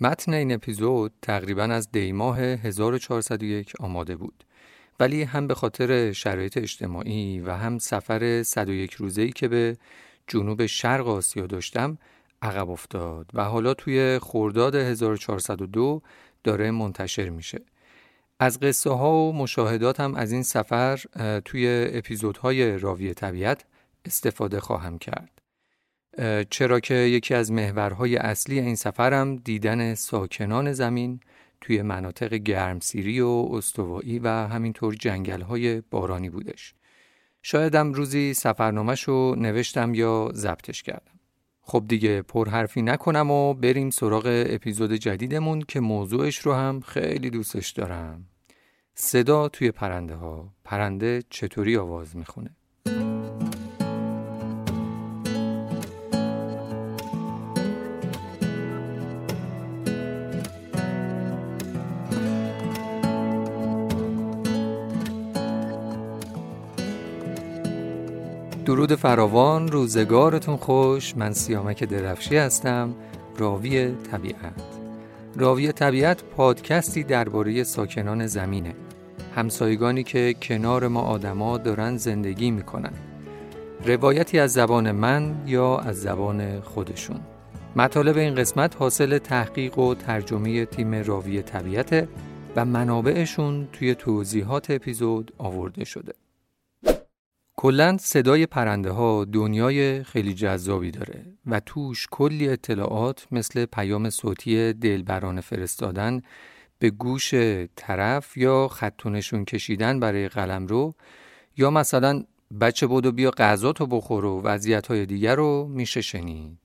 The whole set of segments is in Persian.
متن این اپیزود تقریبا از دیماه 1401 آماده بود ولی هم به خاطر شرایط اجتماعی و هم سفر 101 روزه‌ای که به جنوب شرق آسیا داشتم عقب افتاد و حالا توی خرداد 1402 داره منتشر میشه. از قصه ها و مشاهدات هم از این سفر توی اپیزودهای راوی طبیعت استفاده خواهم کرد. چرا که یکی از محورهای اصلی این سفرم دیدن ساکنان زمین توی مناطق گرمسیری و استوایی و همینطور جنگل های بارانی بودش. شایدم روزی سفرنامهش رو نوشتم یا ضبطش کردم. خب دیگه پرحرفی نکنم و بریم سراغ اپیزود جدیدمون که موضوعش رو هم خیلی دوستش دارم. صدا توی پرنده ها. پرنده چطوری آواز می‌خونه؟ درود فراوان روزگارتون خوش. من سیامک درفشی هستم راوی طبیعت. راوی طبیعت پادکستی درباره ساکنان زمینه. همسایگانی که کنار ما آدما دارن زندگی می‌کنن. روایتی از زبان من یا از زبان خودشون. مطالب این قسمت حاصل تحقیق و ترجمه تیم راوی طبیعت و منابعشون توی توضیحات اپیزود آورده شده. کلا صدای پرنده ها دنیای خیلی جذابی داره و توش کلی اطلاعات مثل پیام صوتی دلبرانه فرستادن به گوش طرف یا خطونشون کشیدن برای قلم رو یا مثلا بچه بودو بیا غذاتو بخور و وضعیت های دیگر رو میشه شنید.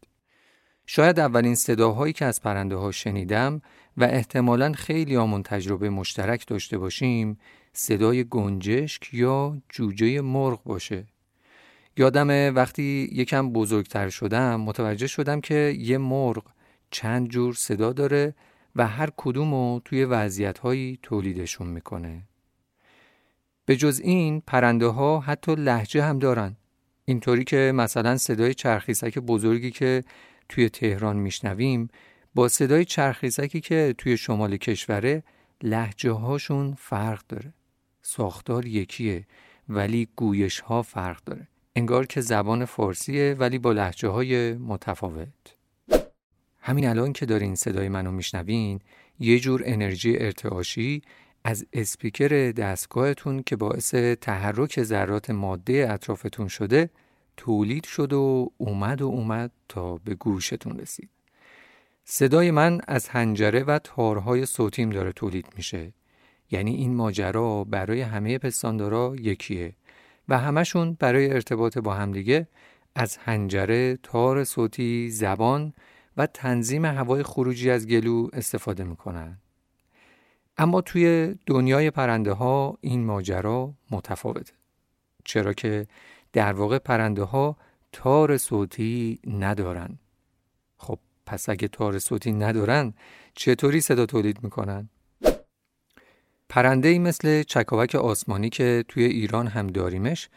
شاید اولین صداهایی که از پرنده ها شنیدم و احتمالا خیلی آمون تجربه مشترک داشته باشیم صدای گنجشک یا جوجه مرغ باشه. یادم وقتی یکم بزرگتر شدم متوجه شدم که یه مرغ چند جور صدا داره و هر کدوم رو توی وضعیت تولیدشون می‌کنه. به جز این پرنده ها حتی لحجه هم دارن. اینطوری که مثلا صدای چرخیسک بزرگی که توی تهران میشنویم با صدای چرخیسکی که توی شمال کشوره لحجه هاشون فرق داره. ساختار یکیه ولی گویش ها فرق داره. انگار که زبان فارسیه ولی با لحجه های متفاوت. همین الان که دارین صدای منو میشنوین یه جور انرژی ارتعاشی از اسپیکر دستگاهتون که باعث تحرک ذرات ماده اطرافتون شده تولید شد و اومد و اومد تا به گوشتون رسید. صدای من از هنجره و تارهای صوتیم داره تولید میشه. یعنی این ماجرا برای همه پستاندارا یکیه و همشون برای ارتباط با همدیگه از هنجره، تار صوتی، زبان و تنظیم هوای خروجی از گلو استفاده می‌کنن. اما توی دنیای پرنده ها این ماجرا متفاوته. چرا که در واقع پرنده ها تار صوتی ندارن. خب پس اگه تار صوتی ندارن چطوری صدا تولید می‌کنن؟ پرنده ای مثل چکاوک آسمانی که توی ایران هم داریمش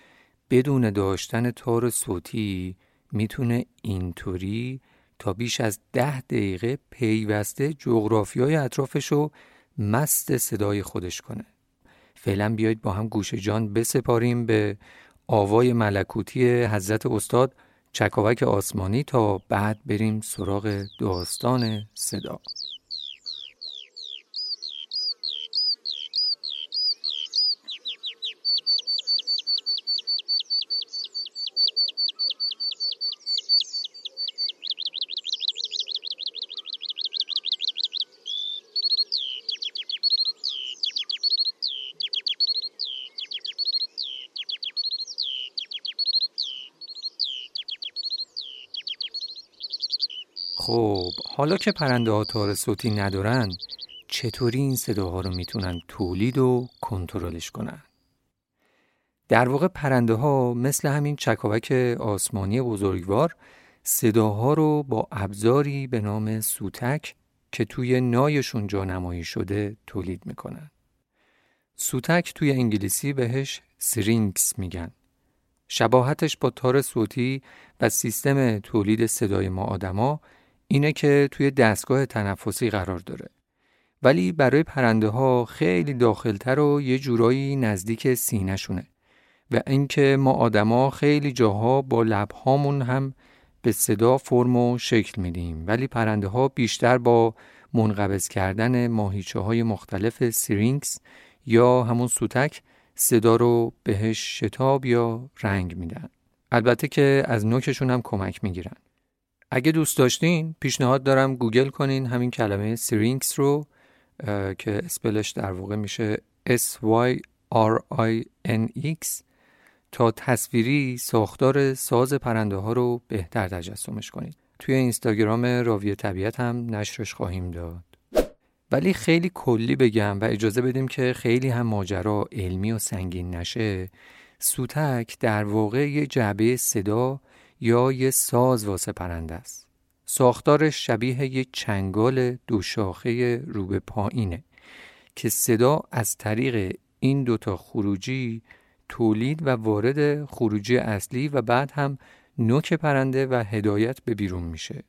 بدون داشتن تار صوتی می‌تونه اینطوری تا بیش از ده دقیقه پیوسته های اطرافش رو مست صدای خودش کنه. فعلا بیایید با هم گوش جان بسپاریم به آوای ملکوتی حضرت استاد چکاوک آسمانی تا بعد بریم سراغ داستان صدا. خب حالا که پرنده ها تار صوتی ندارن چطوری این صداها رو می‌تونن تولید و کنترلش کنن؟ در واقع پرنده ها مثل همین چکاوک آسمانی بزرگوار صداها رو با ابزاری به نام سوتک که توی نایشون جانمایی شده تولید می‌کنن. سوتک توی انگلیسی بهش سرینکس میگن. شباهتش با تار صوتی و سیستم تولید صدای ما آدما اینه که توی دستگاه تنفسی قرار داره. ولی برای پرنده ها خیلی داخلتر و یه جورایی نزدیک سینهشونه. و اینکه ما آدما خیلی جاها با لبهامون هم به صدا فرم و شکل میدیم. ولی پرنده ها بیشتر با منقبض کردن ماهیچه های مختلف سیرینکس یا همون سوتک صدا رو بهش شتاب یا رنگ میدن. البته که از نوکشون هم کمک می‌گیرن. اگه دوست داشتین پیشنهاد دارم گوگل کنین همین کلمه syrinx رو که spell ش در واقع میشه S Y R I N X. تا تصویری ساختار ساز پرنده ها رو بهتر تجسمش کنید توی اینستاگرام راوی طبیعت هم نشرش خواهیم داد. ولی خیلی کلی بگم و اجازه بدیم که خیلی هم ماجرا علمی و سنگین نشه. سوتک در واقع یه جعبه صدا یا یه ساز واسه پرنده است. ساختارش شبیه یه چنگال دو شاخه رو به پایینه که صدا از طریق این دوتا خروجی تولید و وارد خروجی اصلی و بعد هم نوک پرنده و هدایت به بیرون میشه.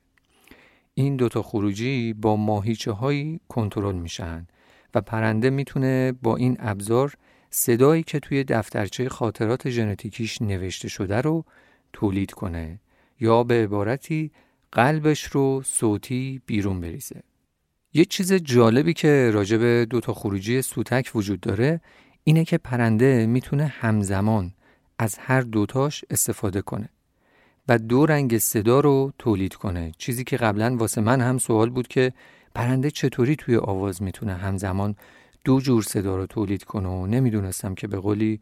این دوتا خروجی با ماهیچه هایی کنترل میشن و پرنده می‌تونه با این ابزار صدایی که توی دفترچه خاطرات ژنتیکیش نوشته شده رو تولید کنه یا به عبارتی قلبش رو صوتی بیرون بریزه. یه چیز جالبی که راجع به دو تا خروجی سوتک وجود داره اینه که پرنده می‌تونه همزمان از هر دوتاش استفاده کنه و دو رنگ صدا رو تولید کنه. چیزی که قبلا واسه من هم سوال بود که پرنده چطوری توی آواز می‌تونه همزمان دو جور صدا رو تولید کنه و نمی‌دونستم که به قولی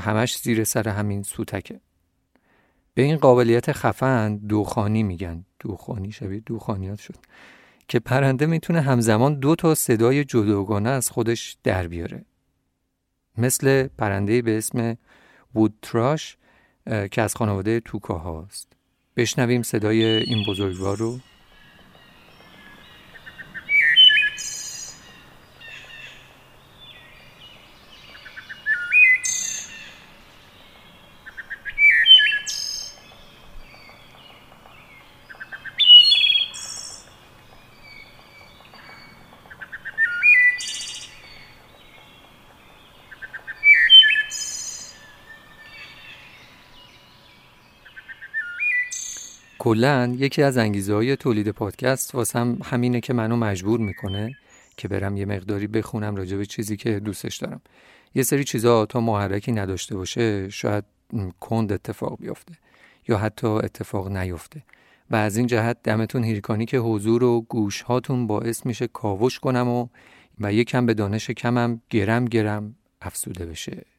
همش زیر سر همین سوتکه. به این قابلیت خفن دوخانی میگن. دوخانی شبیه دوخانیات شد. که پرنده می‌تونه همزمان دو تا صدای جداگانه از خودش در بیاره. مثل پرنده به اسم وودتراش که از خانواده توکا هاست بشنویم صدای این بزرگوار رو. کلا یکی از انگیزه های تولید پادکست واسم همینه که منو مجبور می‌کنه که برم یه مقداری بخونم راجع به چیزی که دوستش دارم. یه سری چیزا تا محرکی نداشته باشه شاید کند اتفاق بیفته یا حتی اتفاق نیفته و از این جهت دمتون هیرکانی که حضور و گوش هاتون باعث میشه کاوش کنم و و یکم به دانش کمم گرم گرم افسوده بشه.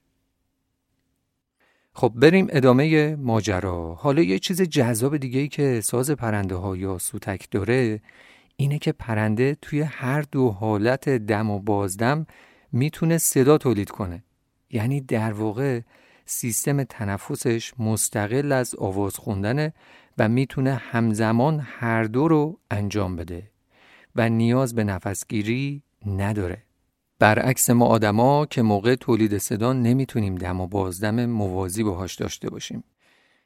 خب بریم ادامه ماجرا. حالا یه چیز جذاب دیگه ای که ساز پرنده ها یا سوتک داره اینه که پرنده توی هر دو حالت دم و بازدم می‌تونه صدا تولید کنه. یعنی در واقع سیستم تنفسش مستقل از آواز خوندنه و می‌تونه همزمان هر دو رو انجام بده و نیاز به نفسگیری نداره. برعکس ما آدما که موقع تولید صدا نمی‌تونیم دم و بازدم موازی باهاش داشته باشیم.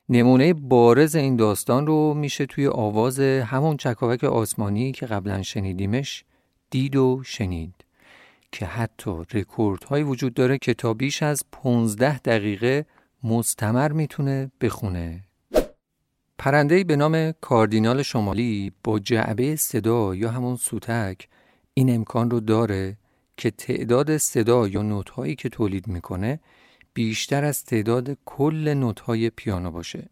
نمونه بارز این داستان رو میشه توی آواز همون چکاوک آسمانی که قبلا شنیدیمش دید و شنید که حتی رکورد های وجود داره که تا بیش از 15 دقیقه مستمر می‌تونه بخونه. پرندهی به نام کاردینال شمالی با جعبه صدا یا همون سوتک این امکان رو داره که تعداد صدا یا نوت‌هایی که تولید می‌کنه بیشتر از تعداد کل نوت‌های پیانو باشه.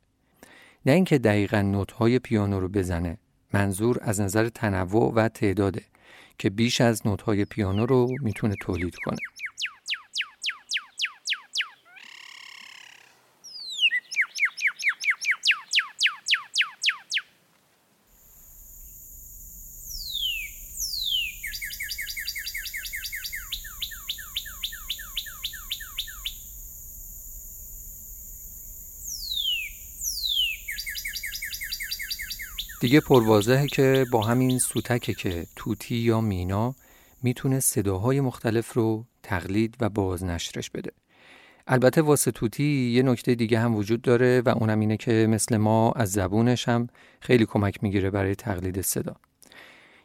نه اینکه دقیقا نوت‌های پیانو رو بزنه منظور از نظر تنوع و تعداده که بیش از نوت‌های پیانو رو می‌تونه تولید کنه. دیگه پروازهه که با همین سوتکه که توتی یا مینا می‌تونه صداهای مختلف رو تقلید و بازنشرش بده البته واسه توتی یه نکته دیگه هم وجود داره و اونم اینه که مثل ما از زبونش هم خیلی کمک می‌گیره برای تقلید صدا.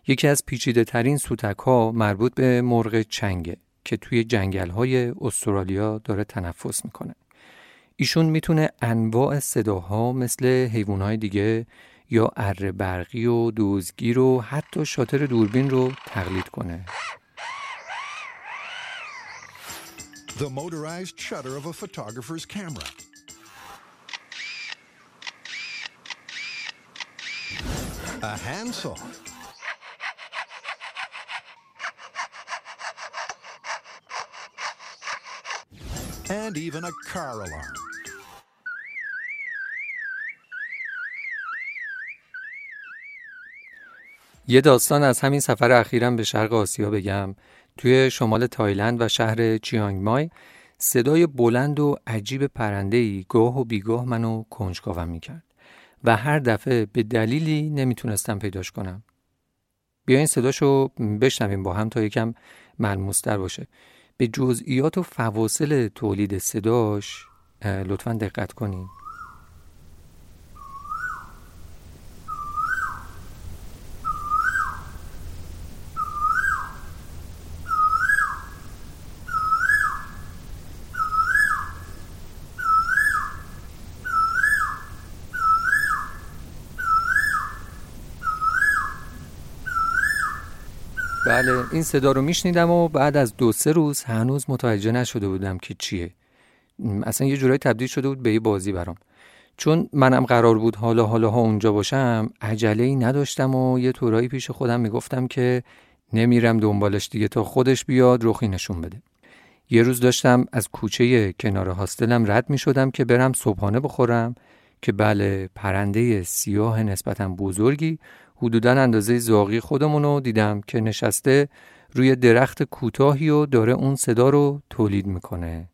یکی از پیچیده ترین سوتک ها مربوط به مرغ چنگه که توی جنگل های استرالیا داره تنفس می‌کنه. ایشون می‌تونه انواع صداها مثل حیوانات دیگه یا اره برقی و دوزگیر و حتی شاتر دوربین رو تقلید کنه. The motorized shutter of a photographer's camera. A handsaw. And even a car alarm. یه داستان از همین سفر اخیرم به شرق آسیا بگم. توی شمال تایلند و شهر چیانگ مای صدای بلند و عجیب پرندهی گاه و بیگاه منو کنجکاوم می‌کرد و هر دفعه به دلیلی نمی‌تونستم پیداش کنم. بیاین صداشو بشنویم با هم تا یکم ملموستر باشه. به جزئیات و فواصل تولید صداش لطفا دقت کنیم بله این صدا رو میشنیدم و بعد از دو سه روز هنوز متوجه نشده بودم که چیه. اصلا یه جورایی تبدیل شده بود به یه بازی برام. چون منم قرار بود حالا حالا ها اونجا باشم عجله ای نداشتم و یه طورایی پیش خودم می‌گفتم که نمیرم دنبالش دیگه تا خودش بیاد رخی نشون بده. یه روز داشتم از کوچه کنار هاستلم رد می شدم که برم صبحانه بخورم که بله پرنده سیاه نسبتا بزرگی حدودا اندازه زاغی خودمون رو دیدم که نشسته روی درخت کوتاهی و داره اون صدا رو تولید می‌کنه.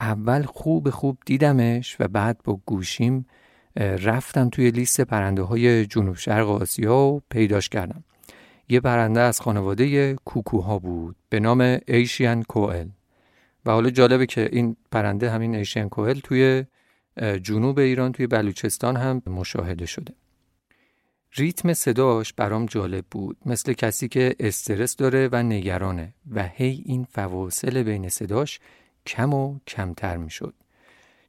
اول خوب خوب دیدمش و بعد با گوشیم رفتم توی لیست پرنده های جنوب شرق آسیا و پیداش کردم. یه پرنده از خانواده کوکوها بود به نام ایشین کوئل. و حالا جالبه که این پرنده همین ایشین کوئل توی جنوب ایران توی بلوچستان هم مشاهده شده. ریتم صداش برام جالب بود. مثل کسی که استرس داره و نگرانه و هی این فواصل بین صداش کم و کمتر می شد.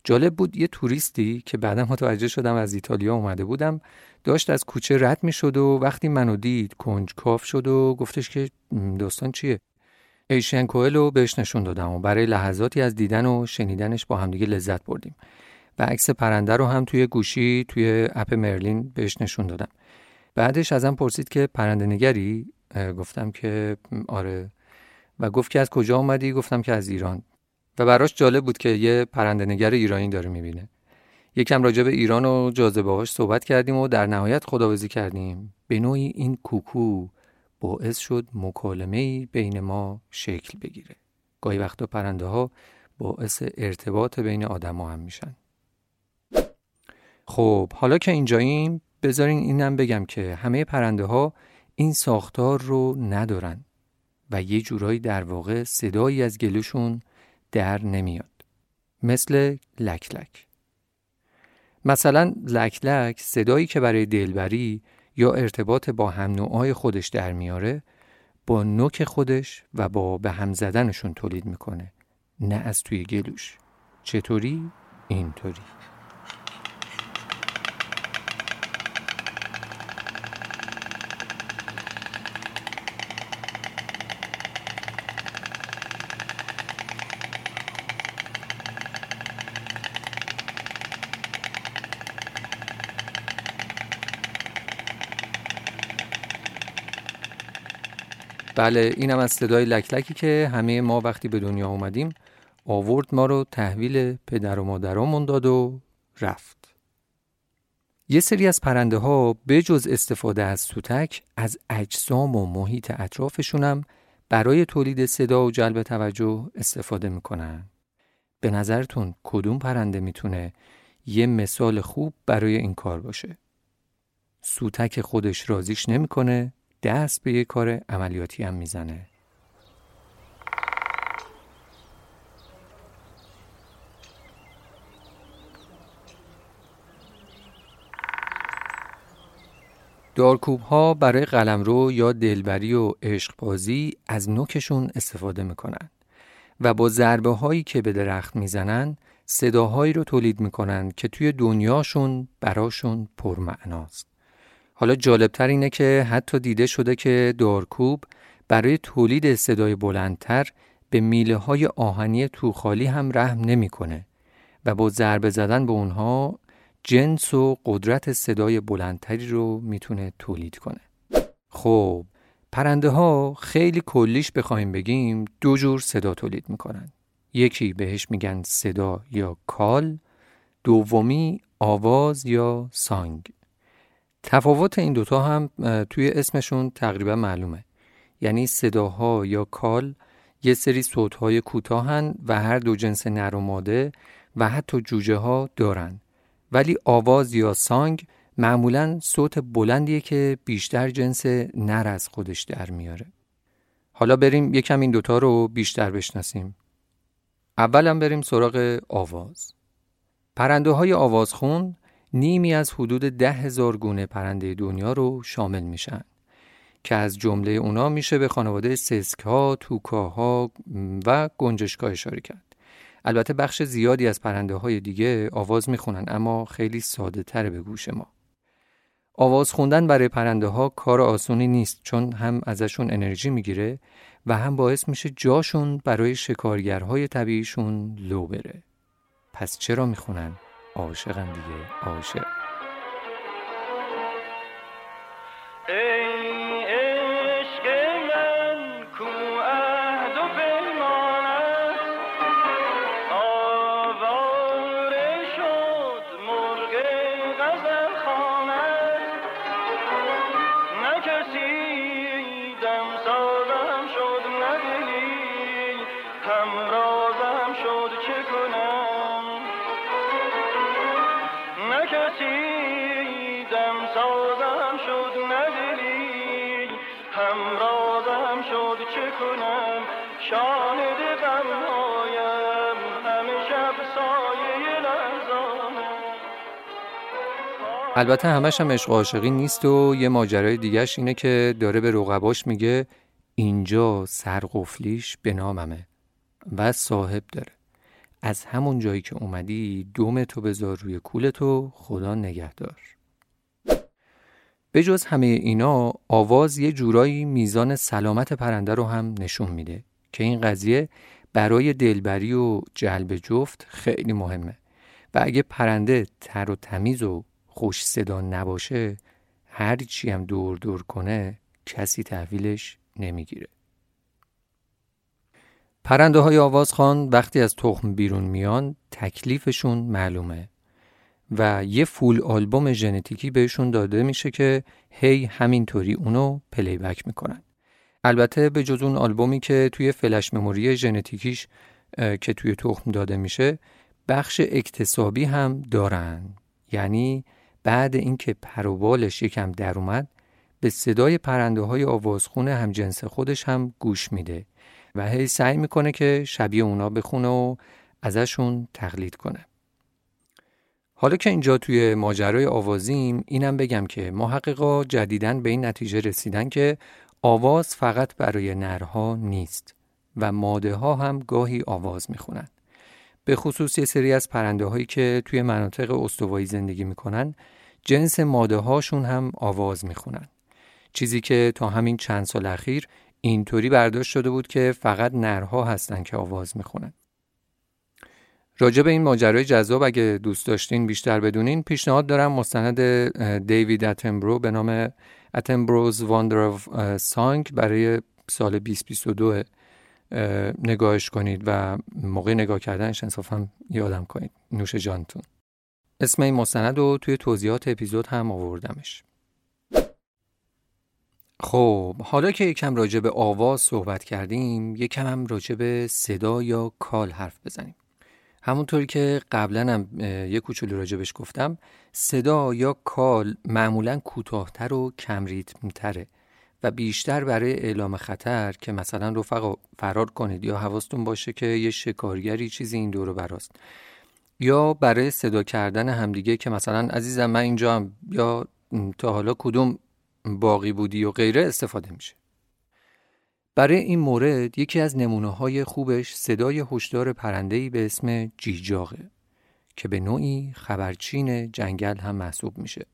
جالب بود یه توریستی که بعدا متوجه شدم از ایتالیا اومده بودم داشت از کوچه رد می شد و وقتی منو دید کنجکاف شد و گفتش که داستان چیه؟ ایشن کوئل بهش نشون دادم و برای لحظاتی از دیدن و شنیدنش با همدیگه لذت بردیم. و عکس پرنده رو هم توی گوشی توی اپ مرلین بهش نشون دادم. بعدش ازم پرسید که پرنده نگری؟ گفتم که آره. و گفت که از کجا اومدی؟ گفتم که از ایران. و براش جالب بود که یه پرنده نگر ایرانی داره می‌بینه. یکم راجع به ایران و جاذبه صحبت کردیم و در نهایت خداوزی کردیم. به نوعی این کوکو باعث شد مکالمه بین ما شکل بگیره. گاهی وقتا پرنده ها باعث ارتباط بین آدما هم میشن. خب حالا که اینجاییم بذارین اینم بگم که همه پرنده ها این ساختار رو ندارن و یه جورایی در واقع صدایی از گلوشون در نمیاد. مثل لک لک مثلا لک لک صدایی که برای دلبری یا ارتباط با هم نوعای خودش در میاره با نوک خودش و با به هم زدنشون تولید می‌کنه نه از توی گلوش. چطوری؟ اینطوری. بله اینم از صدای لکلکی که همه ما وقتی به دنیا اومدیم آورد ما رو تحویل پدر و مادرامون داد و رفت. یه سری از پرنده ها به جز استفاده از سوتک از اجسام و محیط اطرافشونم برای تولید صدا و جلب توجه استفاده می‌کنن. به نظرتون کدوم پرنده می‌تونه یه مثال خوب برای این کار باشه؟ سوتک خودش رازیش نمی‌کنه؟ دست به یه کار عملیاتی هم می‌زنه دارکوب ها برای قلمرو یا دلبری و عشقبازی از نوکشون استفاده می‌کنن و با ضربه هایی که به درخت می‌زنن صداهایی رو تولید می‌کنن که توی دنیاشون براشون پرمعناست. حالا جالبتر اینه که حتی دیده شده که دارکوب برای تولید صدای بلندتر به میله های آهنی توخالی هم رحم نمی‌کنه و با ضربه زدن به اونها جنس و قدرت صدای بلندتری رو می‌تونه تولید کنه. خب پرنده ها خیلی کلیش بخوایم بگیم دو جور صدا تولید می‌کنن. یکی بهش میگن صدا یا کال، دومی آواز یا سانگ. تفاوت این دوتا هم توی اسمشون تقریبا معلومه. یعنی صداها یا کال یه سری صوتهای کوتاهن و هر دو جنس نر و ماده و حتی جوجه ها دارن. ولی آواز یا سانگ معمولا صوت بلندیه که بیشتر جنس نر از خودش در میاره. حالا بریم یکم این دوتا رو بیشتر بشناسیم. اولا بریم سراغ آواز. پرنده های آوازخون نیمی از حدود ده هزار گونه پرنده دنیا رو شامل میشن که از جمله اونا میشه به خانواده سسک ها، توکاها و گنجشکا اشاره کرد. البته بخش زیادی از پرنده های دیگه آواز می‌خونن اما خیلی ساده تر به گوش ما. آواز خوندن برای پرنده ها کار آسونی نیست چون هم ازشون انرژی می‌گیره و هم باعث میشه جاشون برای شکارگرهای طبیعیشون لو بره. پس چرا می‌خونن؟ عاشقن دیگه عاشق. البته همش هم عشق عاشقی نیست و یه ماجرای دیگهش اینه که داره به رقباش میگه اینجا سرقفلیش به ناممه و صاحب داره. از همون جایی که اومدی دوم تو بذار روی کول تو خدا نگهدار. به جز همه اینا آواز یه جورایی میزان سلامت پرنده رو هم نشون میده که این قضیه برای دلبری و جلب جفت خیلی مهمه و اگه پرنده تر و تمیز و خوش صدا نباشه هر چی هم دور دور کنه کسی تحویلش نمی‌گیره. پرنده های آوازخان وقتی از تخم بیرون میان تکلیفشون معلومه و یه فول آلبوم ژنتیکی بهشون داده میشه که هی همینطوری اونو پلی بک می‌کنن. البته به جز اون آلبومی که توی فلش مموری ژنتیکیش که توی تخم داده میشه بخش اکتسابی هم دارن. یعنی بعد اینکه پروبالش یکم در اومد به صدای پرنده های آوازخونه هم جنس خودش هم گوش میده. و هی سعی می‌کنه که شبیه اونا بخونه و ازشون تقلید کنه. حالا که اینجا توی ماجرای آوازیم اینم بگم که محققا جدیدن به این نتیجه رسیدن که آواز فقط برای نرها نیست و ماده ها هم گاهی آواز می‌خونن. به خصوص یه سری از پرنده هایی که توی مناطق استوایی زندگی می‌کنن جنس ماده هاشون هم آواز می‌خونن. چیزی که تا همین چند سال اخیر اینطوری برداشت شده بود که فقط نرها هستن که آواز می‌خونن. راجع به این ماجرای جذاب اگه دوست داشتین بیشتر بدونین پیشنهاد دارم مستند دیوید اتنبرو به نام Attenborough's Wonder of Song برای سال 2022 نگاهش کنید و موقع نگاه کردنش انصافا یادم کنید. نوش جانتون. اسم این مستند رو توی توضیحات اپیزود هم آوردمش. خب حالا که یکم راجع به آواز صحبت کردیم یکم هم راجع به صدا یا call حرف بزنیم. همونطوری که قبلا هم یه کوچولو راجبش گفتم صدا یا کال معمولا کوتاهتر و کم ریتمتره و بیشتر برای اعلام خطر که مثلا رفقا فرار کنید یا حواستون باشه که یه شکارگری چیزی این دورو براست. یا برای صدا کردن همدیگه که مثلا عزیزم من اینجا هم یا تا حالا کدوم باقی بودی و غیره استفاده میشه. برای این مورد یکی از نمونه های خوبش صدای هشدار پرنده‌ای به اسم جیجاغه که به نوعی خبرچین جنگل هم محسوب میشه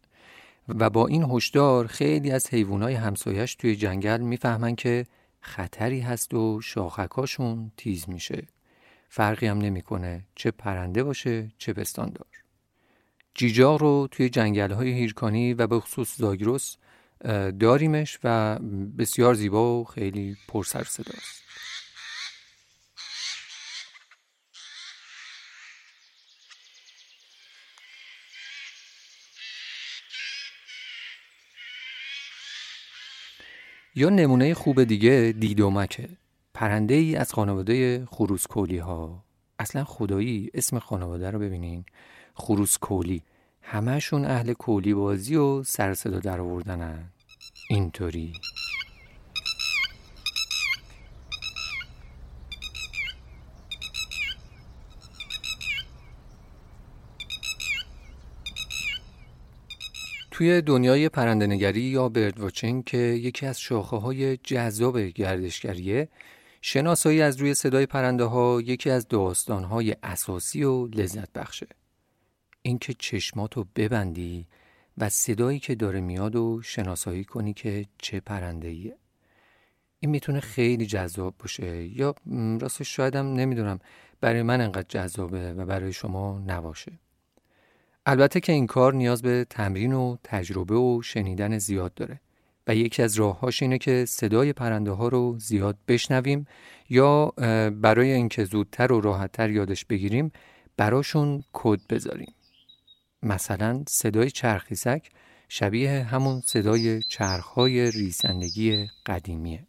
و با این هشدار خیلی از حیوانات همسایش توی جنگل می‌فهمن که خطری هست و شاخکاشون تیز میشه فرقی هم نمی‌کنه چه پرنده باشه چه پستاندار جیجاغ رو توی جنگل های هیرکانی و به خصوص زاگرس داریمش و بسیار زیبا و خیلی پرسر صداست یا نمونه خوب دیگه دیدومکه پرنده ای از خانواده خروسکولی ها اصلا خدایی اسم خانواده رو ببینین. خروسکولی همهشون اهل کولی بازی و سر در آوردنن. اینطوری. توی دنیای پرندنگری یا برد واچینگ که یکی از شاخه های جذاب گردشگریه شناسایی از روی صدای پرنده ها یکی از داستان های اساسی و لذت بخشه اینکه چشماتو ببندی و صدایی که داره میاد و شناسایی کنی که چه پرنده ایه. این می‌تونه خیلی جذاب باشه یا راستش شایدم نمی‌دونم برای من انقدر جذابه و برای شما نباشه البته که این کار نیاز به تمرین و تجربه و شنیدن زیاد داره و یکی از راههاش اینه که صدای پرنده ها رو زیاد بشنویم یا برای اینکه زودتر و راحتتر یادش بگیریم براشون کد بذاریم مثلا صدای چرخیسک شبیه همون صدای چرخهای ریسندگی قدیمیه.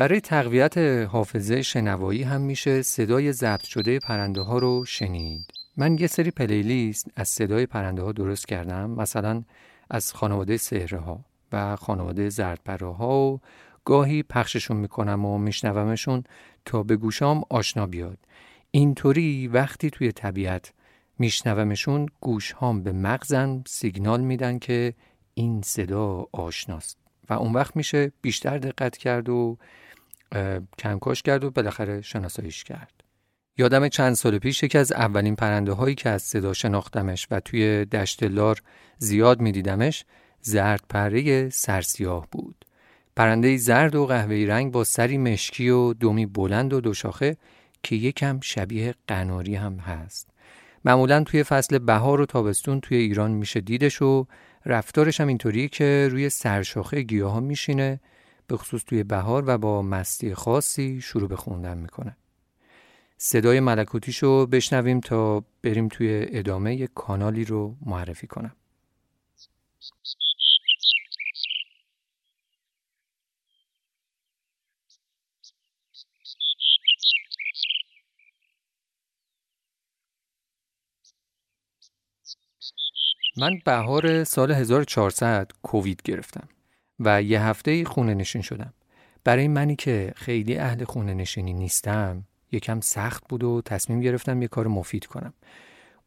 برای تقویت حافظه شنوایی هم میشه صدای ضبط شده پرنده ها رو شنید. من یه سری پلیلیست از صدای پرنده ها درست کردم مثلا از خانواده سهره ها و خانواده زردپره ها و گاهی پخششون می‌کنم و میشنومشون تا به گوشام آشنا بیاد. اینطوری وقتی توی طبیعت میشنومشون گوش هام به مغزم سیگنال میدن که این صدا آشناست و اون وقت میشه بیشتر دقت کرد و کنکاش کرد و بالاخره شناساییش کرد. یادم چند سال پیش یکی از اولین پرنده هایی که از صدا شناختمش و توی دشت لار زیاد میدیدمش زرد پره سرسیاه بود. پرنده زرد و قهوه‌ای رنگ با سری مشکی و دومی بلند و دوشاخه که یکم شبیه قناری هم هست. معمولا توی فصل بهار و تابستون توی ایران میشه دیدش و رفتارش هم اینطوریه که روی سرشاخه گیاه ها میشینه به خصوص توی بهار و با مستی خاصی شروع به خوندن می‌کنه. صدای ملکوتیشو بشنویم تا بریم توی ادامه یک کانالی رو معرفی کنم. من بهار سال 1400 کووید گرفتم. و یه هفته خونه نشین شدم. برای منی که خیلی اهل خونه نشینی نیستم یکم سخت بود و تصمیم گرفتم یه کار مفید کنم.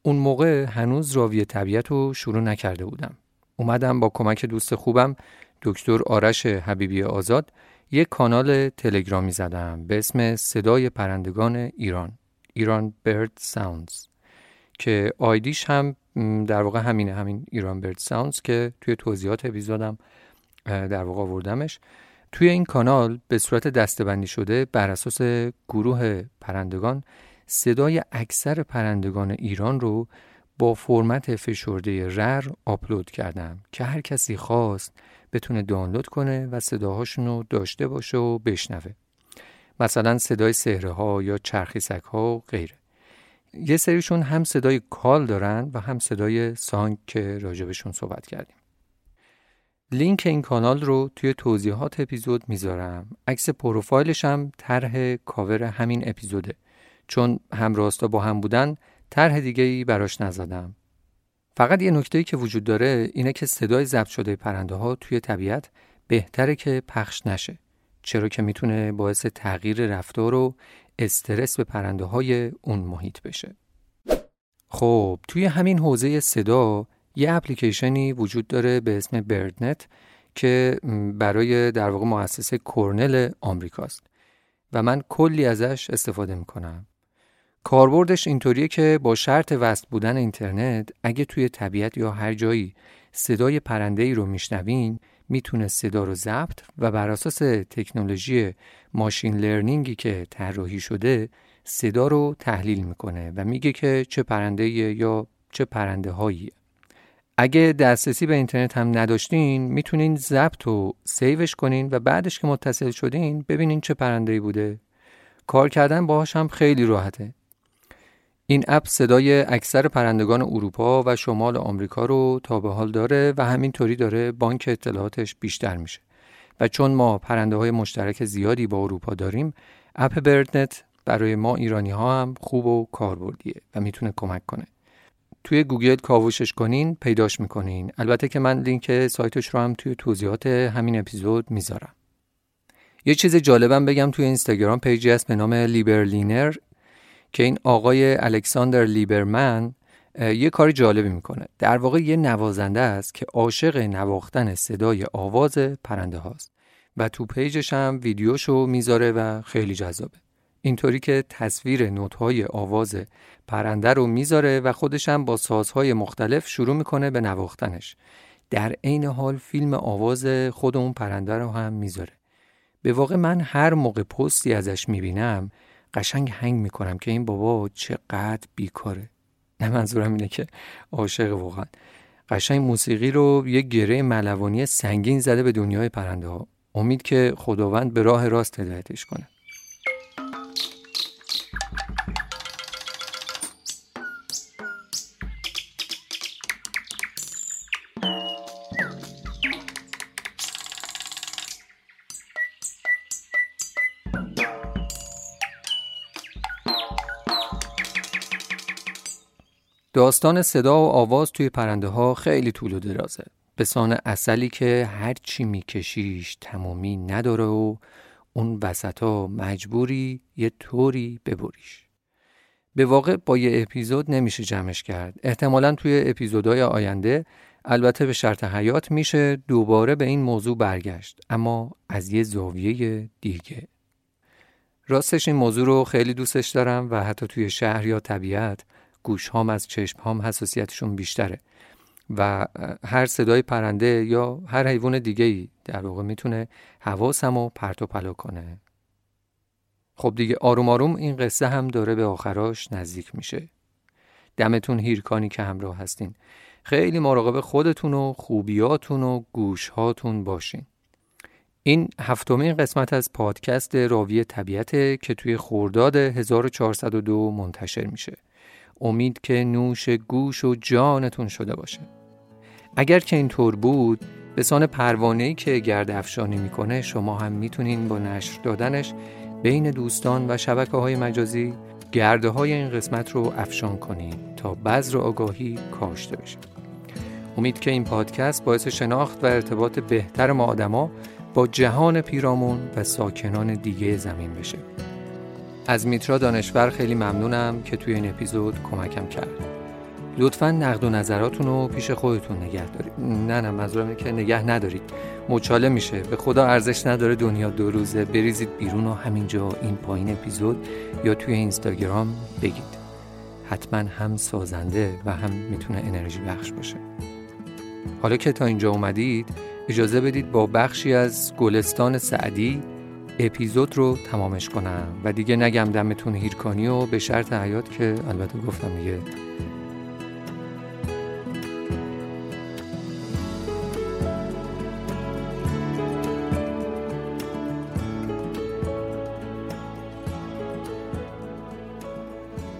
اون موقع هنوز راوی طبیعت رو شروع نکرده بودم. اومدم با کمک دوست خوبم دکتر آرش حبیبی آزاد یک کانال تلگرامی زدم به اسم صدای پرندگان ایران Iran Bird Sounds که آیدیش هم در واقع همینه همین Iran Bird Sounds که توی توضیحات اپیزودم در واقع آوردمش. توی این کانال به صورت دسته‌بندی شده بر اساس گروه پرندگان صدای اکثر پرندگان ایران رو با فرمت فشرده RAR آپلود کردم که هر کسی خواست بتونه دانلود کنه و صداهاشون رو داشته باشه و بشنوه. مثلا صدای سهره ها یا چرخیسک ها و غیره. یه سریشون هم صدای کال دارن و هم صدای سانگ که راجبشون صحبت کردیم. لینک این کانال رو توی توضیحات اپیزود می‌ذارم. عکس پروفایلش هم طرح کاور همین اپیزوده. چون هم راستا با هم بودن طرح دیگه ای براش نزدم. فقط یه نکته که وجود داره اینه که صدای ضبط شده پرنده ها توی طبیعت بهتره که پخش نشه. چرا که می‌تونه باعث تغییر رفتار و استرس به پرنده های اون محیط بشه. خب توی همین حوزه صدا یه اپلیکیشنی وجود داره به اسم بردنت که برای در واقع مؤسسه کرنل آمریکاست. و من کلی ازش استفاده می‌کنم. کاربردش اینطوریه که با شرط وصل بودن اینترنت اگه توی طبیعت یا هر جایی صدای پرنده ای رو میشنوین می‌تونه صدا رو ضبط و بر اساس تکنولوژی ماشین لرنینگی که طراحی شده صدا رو تحلیل می‌کنه و میگه که چه پرنده یا چه پرنده هایی اگه دسترسی به اینترنت هم نداشتین می‌تونین ضبط و سیوش کنین و بعدش که متصل شدین ببینین چه پرنده بوده. کار کردن باهاش هم خیلی راحته. این اپ صدای اکثر پرندگان اروپا و شمال آمریکا رو تا به حال داره و همینطوری داره بانک اطلاعاتش بیشتر میشه. و چون ما پرنده های مشترک زیادی با اروپا داریم اپ BirdNET برای ما ایرانی ها هم خوب و کاربردیه و می‌تونه کمک کنه. توی گوگل کاوشش کنین پیداش می‌کنین. البته که من لینک سایتش رو هم توی توضیحات همین اپیزود می‌ذارم. یه چیز جالبم بگم توی اینستاگرام page ی هست به نام لیبرلینر که این آقای الکساندر لیبرمن یه کار جالبی می‌کنه. در واقع یه نوازنده است که عاشق نواختن صدای آواز پرنده هاست. و تو پیجش هم ویدیوشو می‌ذاره و خیلی جذابه. اینطوری که تصویر نوتهای آواز پرنده رو می‌ذاره و خودش هم با سازهای مختلف شروع می‌کنه به نواختنش. در عین حال فیلم آواز خود اون پرنده رو هم می‌ذاره. به واقع من هر موقع پستی ازش می‌بینم قشنگ هنگ می‌کنم که این بابا چقدر بیکاره. نه منظورم اینه که عاشق واقعا. قشنگ موسیقی رو یه گره ملوانی سنگین زده به دنیای پرنده ها امید که خداوند به راه راست هدایتش کنه. داستان صدا و آواز توی پرنده ها خیلی طول و درازه. به سان اصلی که هر چی میکشیش تمامی نداره و اون وسط ها مجبوری یه طوری ببریش. به واقع با یه اپیزود نمیشه جمعش کرد. احتمالا توی اپیزودهای آینده البته به شرط حیات میشه دوباره به این موضوع برگشت اما از یه زاویه دیگه. راستش این موضوع رو خیلی دوستش دارم و حتی توی شهر یا طبیعت گوش هام از چشم هام حساسیتشون بیشتره. و هر صدای پرنده یا هر حیوان دیگه ای در واقع می‌تونه حواسم رو پرت و پلا کنه. خب دیگه آروم آروم این قصه هم داره به آخراش نزدیک میشه. دمتون هیرکانی که همراه هستین. خیلی مراقب خودتون و خوبیاتون و گوشهاتون باشین. این هفتمین قسمت از پادکست راوی طبیعت که توی خورداد 1402 منتشر میشه. امید که نوش گوش و جانتون شده باشه. اگر که اینطور بود به سان پروانه‌ای که گرد افشانی می‌کنه شما هم می‌تونین با نشر دادنش بین دوستان و شبکه های مجازی گرده های این قسمت رو افشان کنید تا بذر آگاهی کاشته بشه. امید که این پادکست باعث شناخت و ارتباط بهتر ما آدما با جهان پیرامون و ساکنان دیگه زمین بشه. از میترا دانشور خیلی ممنونم که توی این اپیزود کمکم کرد. لطفا نقد و نظراتون رو پیش خودتون نگه دارید نه نه منظورم که نگه ندارید. مچاله میشه. به خدا ارزش نداره دنیا دو روزه بریزید بیرون و همینجا این پایین اپیزود یا توی اینستاگرام بگید. حتما هم سازنده و هم می‌تونه انرژی بخش باشه. حالا که تا اینجا اومدید اجازه بدید با بخشی از گلستان سعدی اپیزود رو تمامش کنم. و دیگه نگم دمتون هیرکانی و به شرط حیات که البته گفتم دیگه.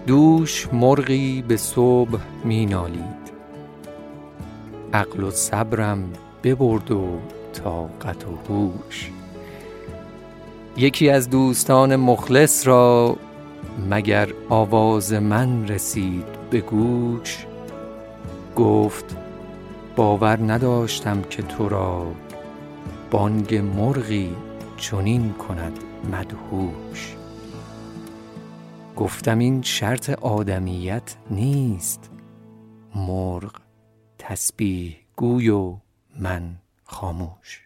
دوش مرغی به صبح می نالید. عقل و صبرم ببرد و طاقت و هوش. یکی از دوستان مخلص را مگر آواز من رسید به گوش؟ گفت باور نداشتم که تو را بانگ مرغی چنین کند مدهوش. گفتم این شرط آدمیت نیست مرغ تسبیح گوی و من خاموش.